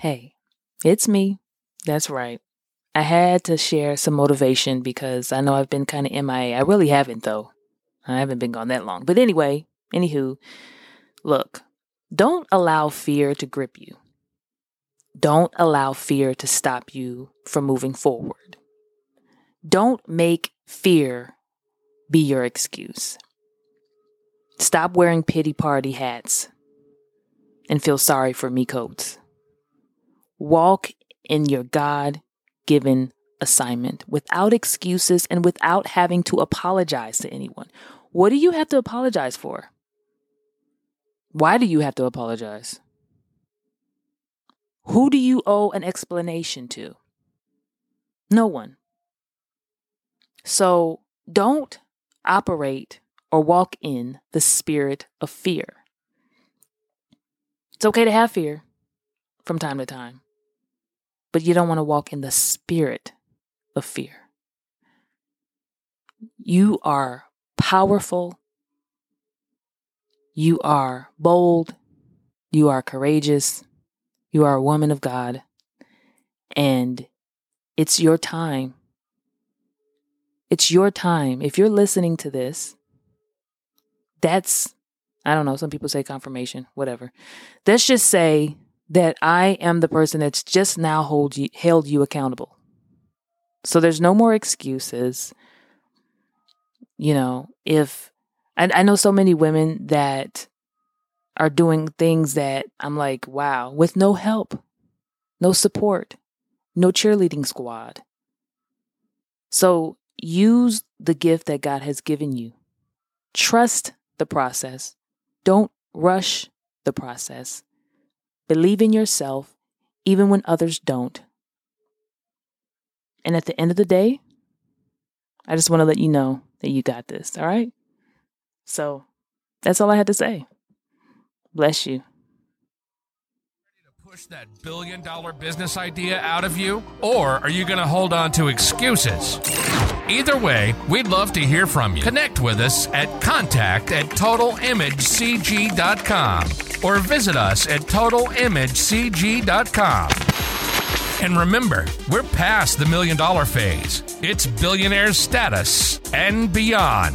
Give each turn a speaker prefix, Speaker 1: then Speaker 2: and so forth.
Speaker 1: Hey, it's me. That's right. I had to share some motivation because I know I've been kind of MIA. I really haven't, though. I haven't been gone that long. But anyway, anywho, look, don't allow fear to grip you. Don't allow fear to stop you from moving forward. Don't make fear be your excuse. Stop wearing pity party hats and feel sorry for me coats. Walk in your God given assignment without excuses and without having to apologize to anyone. What do you have to apologize for? Why do you have to apologize? Who do you owe an explanation to? No one. So don't operate or walk in the spirit of fear. It's okay to have fear from time to time, but you don't want to walk in the spirit of fear. You are powerful. You are bold. You are courageous. You are a woman of God. And it's your time. It's your time. If you're listening to this, that's, I don't know, some people say confirmation, whatever. Let's just say that I am the person that's just now hold you, held you accountable. So there's no more excuses. You know, if I, I know so many women that are doing things that I'm like, wow, with no help, no support, no cheerleading squad. So use the gift that God has given you. Trust the process. Don't rush the process. Believe in yourself, even when others don't. And at the end of the day, I just want to let you know that you got this, all right? So that's all I had to say. Bless you.
Speaker 2: Push that billion dollar business idea out of you? Or are you going to hold on to excuses? Either way, we'd love to hear from you. Connect with us at contact at totalimagecg.com or visit us at totalimagecg.com. And remember, we're past the million dollar phase. It's billionaire status and beyond.